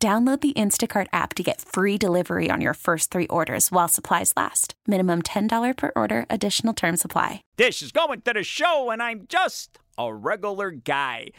Download the Instacart app to get free delivery on your first three orders while supplies last. Minimum $10 per order, additional term supply. This is going to the show, and I'm just a regular guy.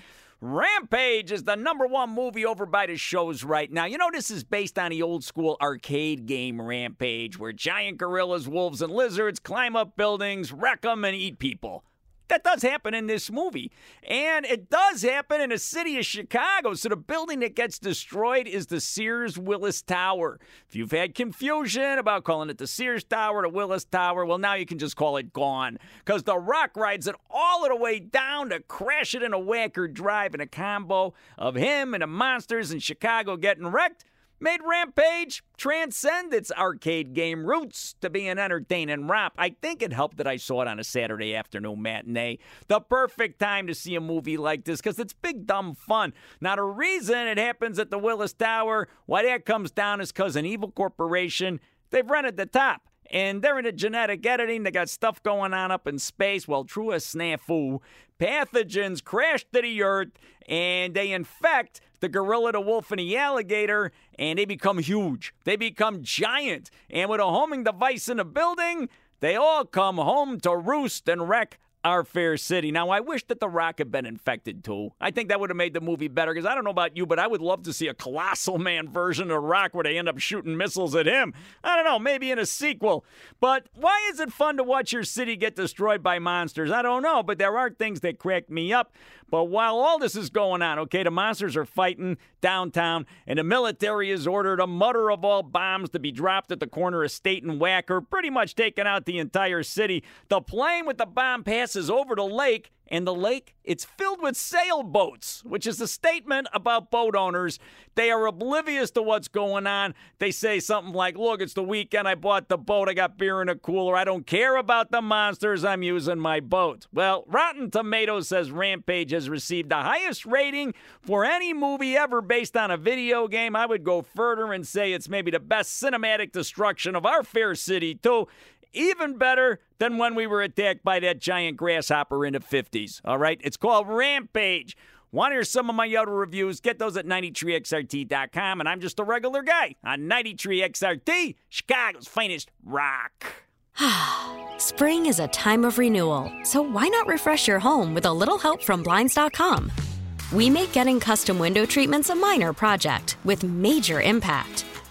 Rampage is the number one movie over by the shows right now. You know, this is based on the old school arcade game Rampage, where giant gorillas, wolves, and lizards climb up buildings, wreck them, and eat people. That does happen in this movie. And it does happen in the city of Chicago. So the building that gets destroyed is the Sears Willis Tower. If you've had confusion about calling it the Sears Tower, the Willis Tower, well, now you can just call it gone. Because The Rock rides it all the way down to crash it in a Wacker Drive in a combo of him and the monsters in Chicago getting wrecked made Rampage transcend its arcade game roots to be an entertaining romp. I think it helped that I saw it on a Saturday afternoon matinee. The perfect time to see a movie like this because it's big, dumb fun. Now, the reason it happens at the Willis Tower, why that comes down is because an evil corporation, they've rented the top and they're into genetic editing. They got stuff going on up in space. Well, true as snafu, pathogens crash to the earth and they infect the gorilla, the wolf, and the alligator, and they become huge. They become giant. And with a homing device in the building, they all come home to roost and wreck our fair city. Now, I wish that The Rock had been infected too. I think that would have made the movie better because I don't know about you, but I would love to see a Colossal Man version of Rock where they end up shooting missiles at him. I don't know, maybe in a sequel. But why is it fun to watch your city get destroyed by monsters? I don't know, but there are things that crack me up. But while all this is going on, okay, the monsters are fighting downtown, and the military has ordered a mutter of all bombs to be dropped at the corner of State and Wacker, pretty much taking out the entire city. The plane with the bomb passes over the lake and the lake, it's filled with sailboats, which is a statement about boat owners. They are oblivious to what's going on. They say something like, Look, it's the weekend. I bought the boat. I got beer in a cooler. I don't care about the monsters. I'm using my boat. Well, Rotten Tomatoes says Rampage has received the highest rating for any movie ever based on a video game. I would go further and say it's maybe the best cinematic destruction of our fair city, too even better than when we were attacked by that giant grasshopper in the 50s. All right? It's called Rampage. Want to hear some of my other reviews? Get those at 93xrt.com. And I'm just a regular guy on 93xrt, Chicago's finest rock. Spring is a time of renewal, so why not refresh your home with a little help from Blinds.com? We make getting custom window treatments a minor project with major impact.